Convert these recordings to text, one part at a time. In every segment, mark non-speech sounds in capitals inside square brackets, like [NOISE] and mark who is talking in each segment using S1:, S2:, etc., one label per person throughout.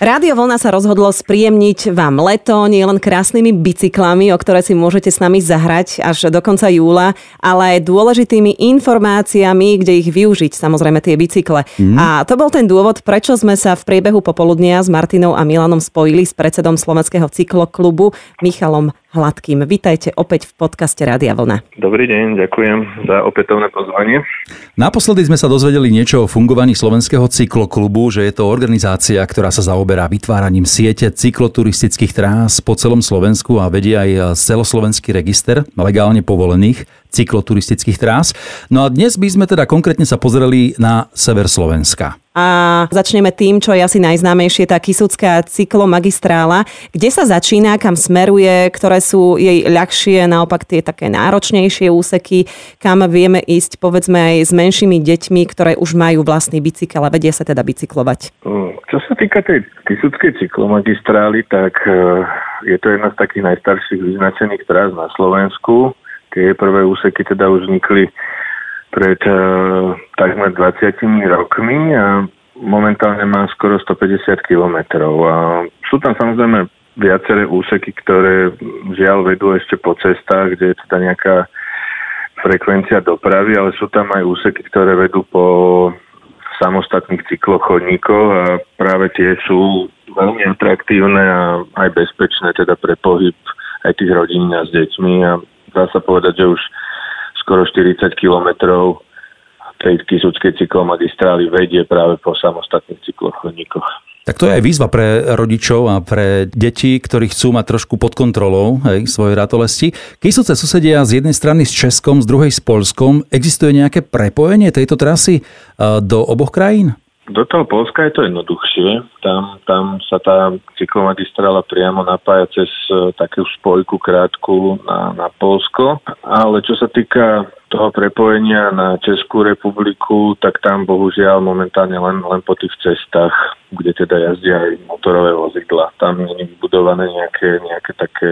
S1: Rádio Vlna sa rozhodlo spríjemniť vám leto nie len krásnymi bicyklami, o ktoré si môžete s nami zahrať až do konca júla, ale aj dôležitými informáciami, kde ich využiť, samozrejme tie bicykle. Mm. A to bol ten dôvod, prečo sme sa v priebehu popoludnia s Martinou a Milanom spojili s predsedom Slovenského cykloklubu Michalom Hladkým. Vítajte opäť v podcaste Rádia Vlna.
S2: Dobrý deň, ďakujem za opätovné pozvanie.
S3: Naposledy sme sa dozvedeli niečo o fungovaní Slovenského cykloklubu, že je to organizácia, ktorá sa zaoberá vytváraním siete cykloturistických trás po celom Slovensku a vedie aj celoslovenský register legálne povolených cykloturistických trás. No a dnes by sme teda konkrétne sa pozreli na sever Slovenska.
S1: A začneme tým, čo je asi najznámejšie, tá Kisucká cyklomagistrála. Kde sa začína, kam smeruje, ktoré sú jej ľahšie, naopak tie také náročnejšie úseky, kam vieme ísť, povedzme aj s menšími deťmi, ktoré už majú vlastný bicykel a vedia sa teda bicyklovať.
S2: Čo sa týka tej Kisuckej cyklomagistrály, tak e, je to jedna z takých najstarších vyznačených trás na Slovensku. Tie prvé úseky teda už vznikli pred uh, takmer 20 rokmi a momentálne má skoro 150 kilometrov. A sú tam samozrejme viaceré úseky, ktoré žiaľ vedú ešte po cestách, kde je teda nejaká frekvencia dopravy, ale sú tam aj úseky, ktoré vedú po samostatných cyklochodníkoch a práve tie sú veľmi atraktívne a aj bezpečné teda pre pohyb aj tých rodín a s deťmi a dá sa povedať, že už skoro 40 kilometrov tej Kisuckej cyklomagistrály vedie práve po samostatných cyklochodníkoch.
S3: Tak to je aj výzva pre rodičov a pre deti, ktorí chcú mať trošku pod kontrolou hej, svoje ratolesti. Kisuce susedia z jednej strany s Českom, z druhej s Polskom. Existuje nejaké prepojenie tejto trasy do oboch krajín?
S2: Do toho Polska je to jednoduchšie. Tam, tam sa tá cyklomagistrála priamo napája cez uh, takú spojku krátku na, na Polsko. Ale čo sa týka toho prepojenia na Českú republiku, tak tam bohužiaľ momentálne len, len po tých cestách, kde teda jazdia aj motorové vozidla. Tam nie je vybudované nejaké, nejaké také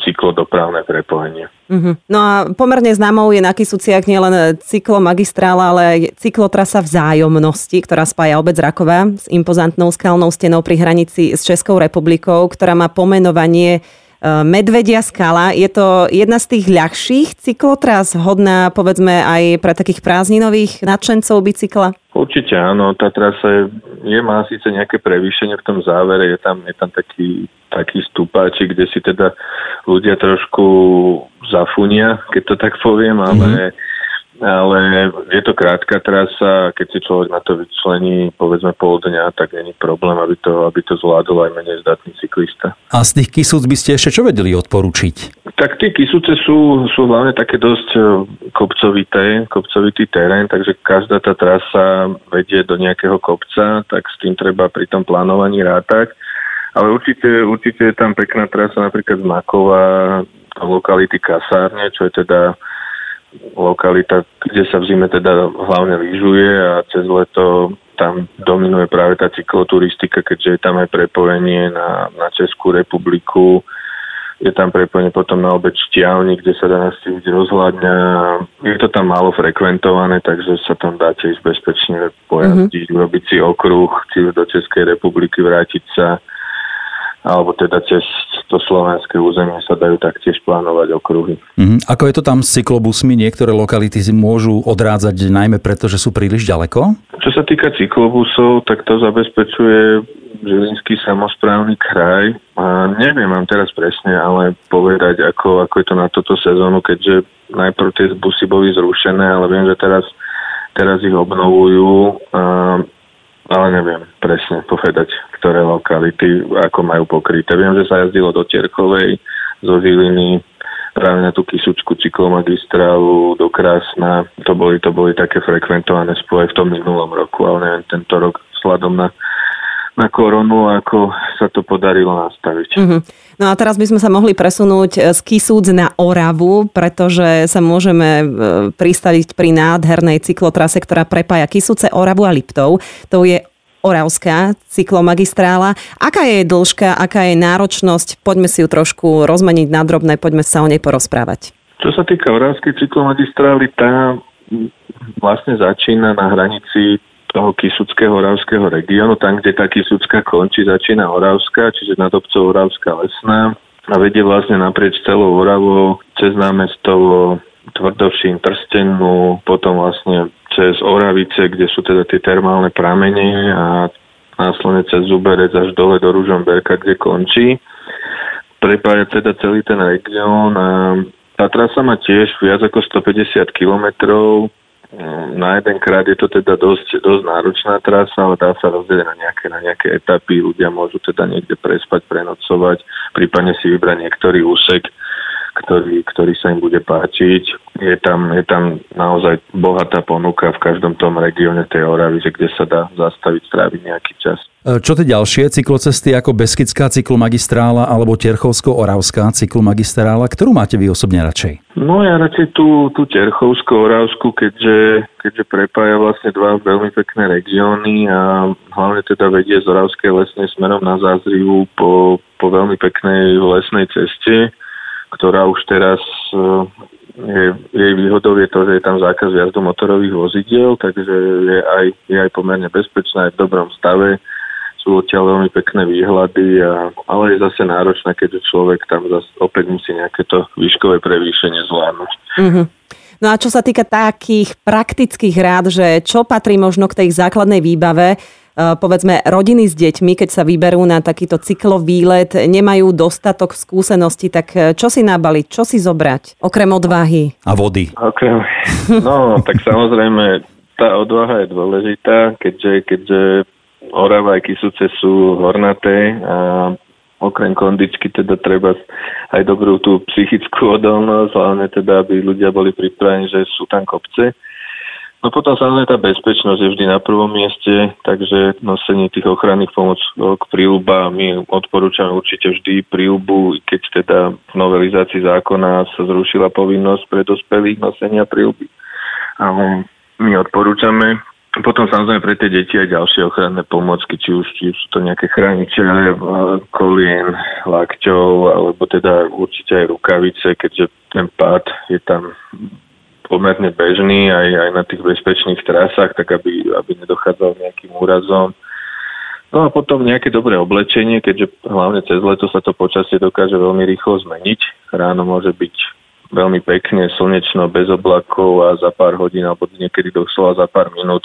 S2: cyklodopravné prepojenie.
S1: Uh-huh. No a pomerne známou je na Kisuciach nielen cyklomagistrála, ale aj cyklotrasa vzájomnosti, ktorá spája obec Rakova s impozantnou skalnou stenou pri hranici s Českou republikou, ktorá má pomenovanie Eh, Medvedia skala. Je to jedna z tých ľahších cyklotras, hodná povedzme aj pre takých prázdninových nadšencov bicykla?
S2: Určite áno, tá trasa je, je má síce nejaké prevýšenie v tom závere, je tam, je tam taký, taký stúpačik, kde si teda ľudia trošku zafunia, keď to tak poviem, ale mm-hmm ale je to krátka trasa, keď si človek na to vyčlení povedzme pol dňa, tak není problém, aby to, aby to zvládol aj menej zdatný cyklista.
S3: A z tých kysúc by ste ešte čo vedeli odporučiť?
S2: Tak tie kysúce sú, sú hlavne také dosť e, kopcovité, kopcovitý terén, takže každá tá trasa vedie do nejakého kopca, tak s tým treba pri tom plánovaní rátať. Ale určite, určite je tam pekná trasa napríklad z Makova, lokality Kasárne, čo je teda lokalita, kde sa v zime teda hlavne lyžuje a cez leto tam dominuje práve tá cykloturistika, keďže je tam aj prepojenie na, na Českú republiku, je tam prepojenie potom na obec Štiavni, kde sa dá nastaviť rozhľadňa. Je to tam málo frekventované, takže sa tam dáte ísť bezpečne pojazdiť, mm-hmm. urobiť si okruh, či do Českej republiky vrátiť sa alebo teda cez to slovenské územie sa dajú taktiež plánovať okruhy.
S3: Mm-hmm. Ako je to tam s cyklobusmi? Niektoré lokality môžu odrádzať najmä preto, že sú príliš ďaleko?
S2: Čo sa týka cyklobusov, tak to zabezpečuje Žilinský samozprávny kraj. A neviem vám teraz presne, ale povedať, ako, ako je to na toto sezónu, keďže najprv tie busy boli zrušené, ale viem, že teraz, teraz ich obnovujú. A ale neviem presne povedať, ktoré lokality ako majú pokryté. Viem, že sa jazdilo do Tierkovej, zo Žiliny, práve na tú Kisučku cyklomagistrálu do Krásna. To boli, to boli také frekventované spoje v tom minulom roku, ale neviem, tento rok sladom na na koronu, ako sa to podarilo nastaviť. Mm-hmm.
S1: No a teraz by sme sa mohli presunúť z Kisúc na Oravu, pretože sa môžeme e, pristaviť pri nádhernej cyklotrase, ktorá prepája Kisúce, Oravu a Liptov. To je Oravská cyklomagistrála. Aká je dĺžka, aká je náročnosť? Poďme si ju trošku rozmeniť na drobné, poďme sa o nej porozprávať.
S2: Čo sa týka Oravskej cyklomagistrály, tá vlastne začína na hranici toho Kisuckého Oravského regiónu, tam, kde tá Kisucká končí, začína Oravská, čiže nad obcov Oravská lesná a vedie vlastne naprieč celou Oravou, cez námestovo, Tvrdovšín, Trstenu, potom vlastne cez Oravice, kde sú teda tie termálne pramene a následne cez Zuberec až dole do Ružomberka, kde končí. Prepája teda celý ten región a tá trasa má tiež viac ako 150 kilometrov, na jeden krát je to teda dosť, dosť náročná trasa, ale dá sa rozdeliť na nejaké, na nejaké etapy. Ľudia môžu teda niekde prespať, prenocovať, prípadne si vybrať niektorý úsek, ktorý, ktorý sa im bude páčiť. Je tam, je tam naozaj bohatá ponuka v každom tom regióne tej Oravy, že kde sa dá zastaviť, stráviť nejaký čas.
S3: E, čo tie ďalšie cyklocesty ako Beskidská cyklomagistrála alebo Terchovsko-Oravská cyklomagistrála, ktorú máte vy osobne radšej?
S2: No ja radšej tú, tú Terchovsko-Oravskú, keďže, keďže prepája vlastne dva veľmi pekné regióny a hlavne teda vedie z Oravskej lesnej smerom na Zázrivu po, po veľmi peknej lesnej ceste, ktorá už teraz e, je, jej výhodou je to, že je tam zákaz jazdu motorových vozidiel, takže je aj, je aj pomerne bezpečná, aj v dobrom stave sú odtiaľ veľmi pekné výhľady, a, ale je zase náročné, keďže človek tam zase opäť musí nejaké to výškové prevýšenie zvládnuť. Mm-hmm.
S1: No a čo sa týka takých praktických rád, že čo patrí možno k tej základnej výbave, povedzme rodiny s deťmi, keď sa vyberú na takýto cyklovýlet, nemajú dostatok skúseností, tak e, čo si nabaliť, čo si zobrať, okrem odvahy?
S3: A vody.
S2: Okrem, [LAUGHS] no, tak samozrejme tá odvaha je dôležitá, keďže, keďže Orava aj Kisuce sú hornaté a okrem kondičky teda treba aj dobrú tú psychickú odolnosť, hlavne teda, aby ľudia boli pripravení, že sú tam kopce. No potom samozrejme tá bezpečnosť je vždy na prvom mieste, takže nosenie tých ochranných pomôcok príľuba my odporúčame určite vždy príľubu, keď teda v novelizácii zákona sa zrušila povinnosť pre dospelých nosenia príľuby. A my odporúčame potom samozrejme pre tie deti aj ďalšie ochranné pomocky, či už, či už sú to nejaké chrániče kolien, lakťov, alebo teda určite aj rukavice, keďže ten pád je tam pomerne bežný aj, aj na tých bezpečných trasách, tak aby, aby nedochádzal nejakým úrazom. No a potom nejaké dobré oblečenie, keďže hlavne cez leto sa to počasie dokáže veľmi rýchlo zmeniť. Ráno môže byť veľmi pekne, slnečno, bez oblakov a za pár hodín alebo niekedy doslova za pár minút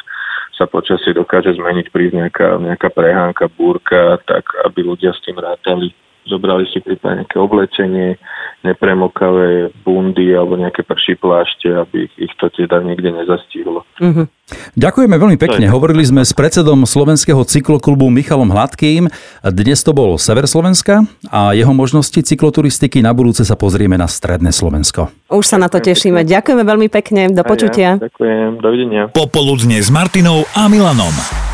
S2: sa počasie dokáže zmeniť, prísť nejaká, nejaká prehánka, búrka, tak aby ľudia s tým rátali zobrali si prípadne nejaké oblečenie, nepremokavé bundy alebo nejaké prší plášte, aby ich to teda niekde nezastihlo. Mm-hmm.
S3: Ďakujeme veľmi pekne. Hovorili sme s predsedom slovenského cykloklubu Michalom Hladkým. Dnes to bol Sever Slovenska a jeho možnosti cykloturistiky na budúce sa pozrieme na Stredné Slovensko.
S1: Už sa na to tešíme. Ďakujeme veľmi pekne. Do počutia.
S2: Ja, ďakujem. Dovidenia.
S4: Popoludne s Martinou a Milanom.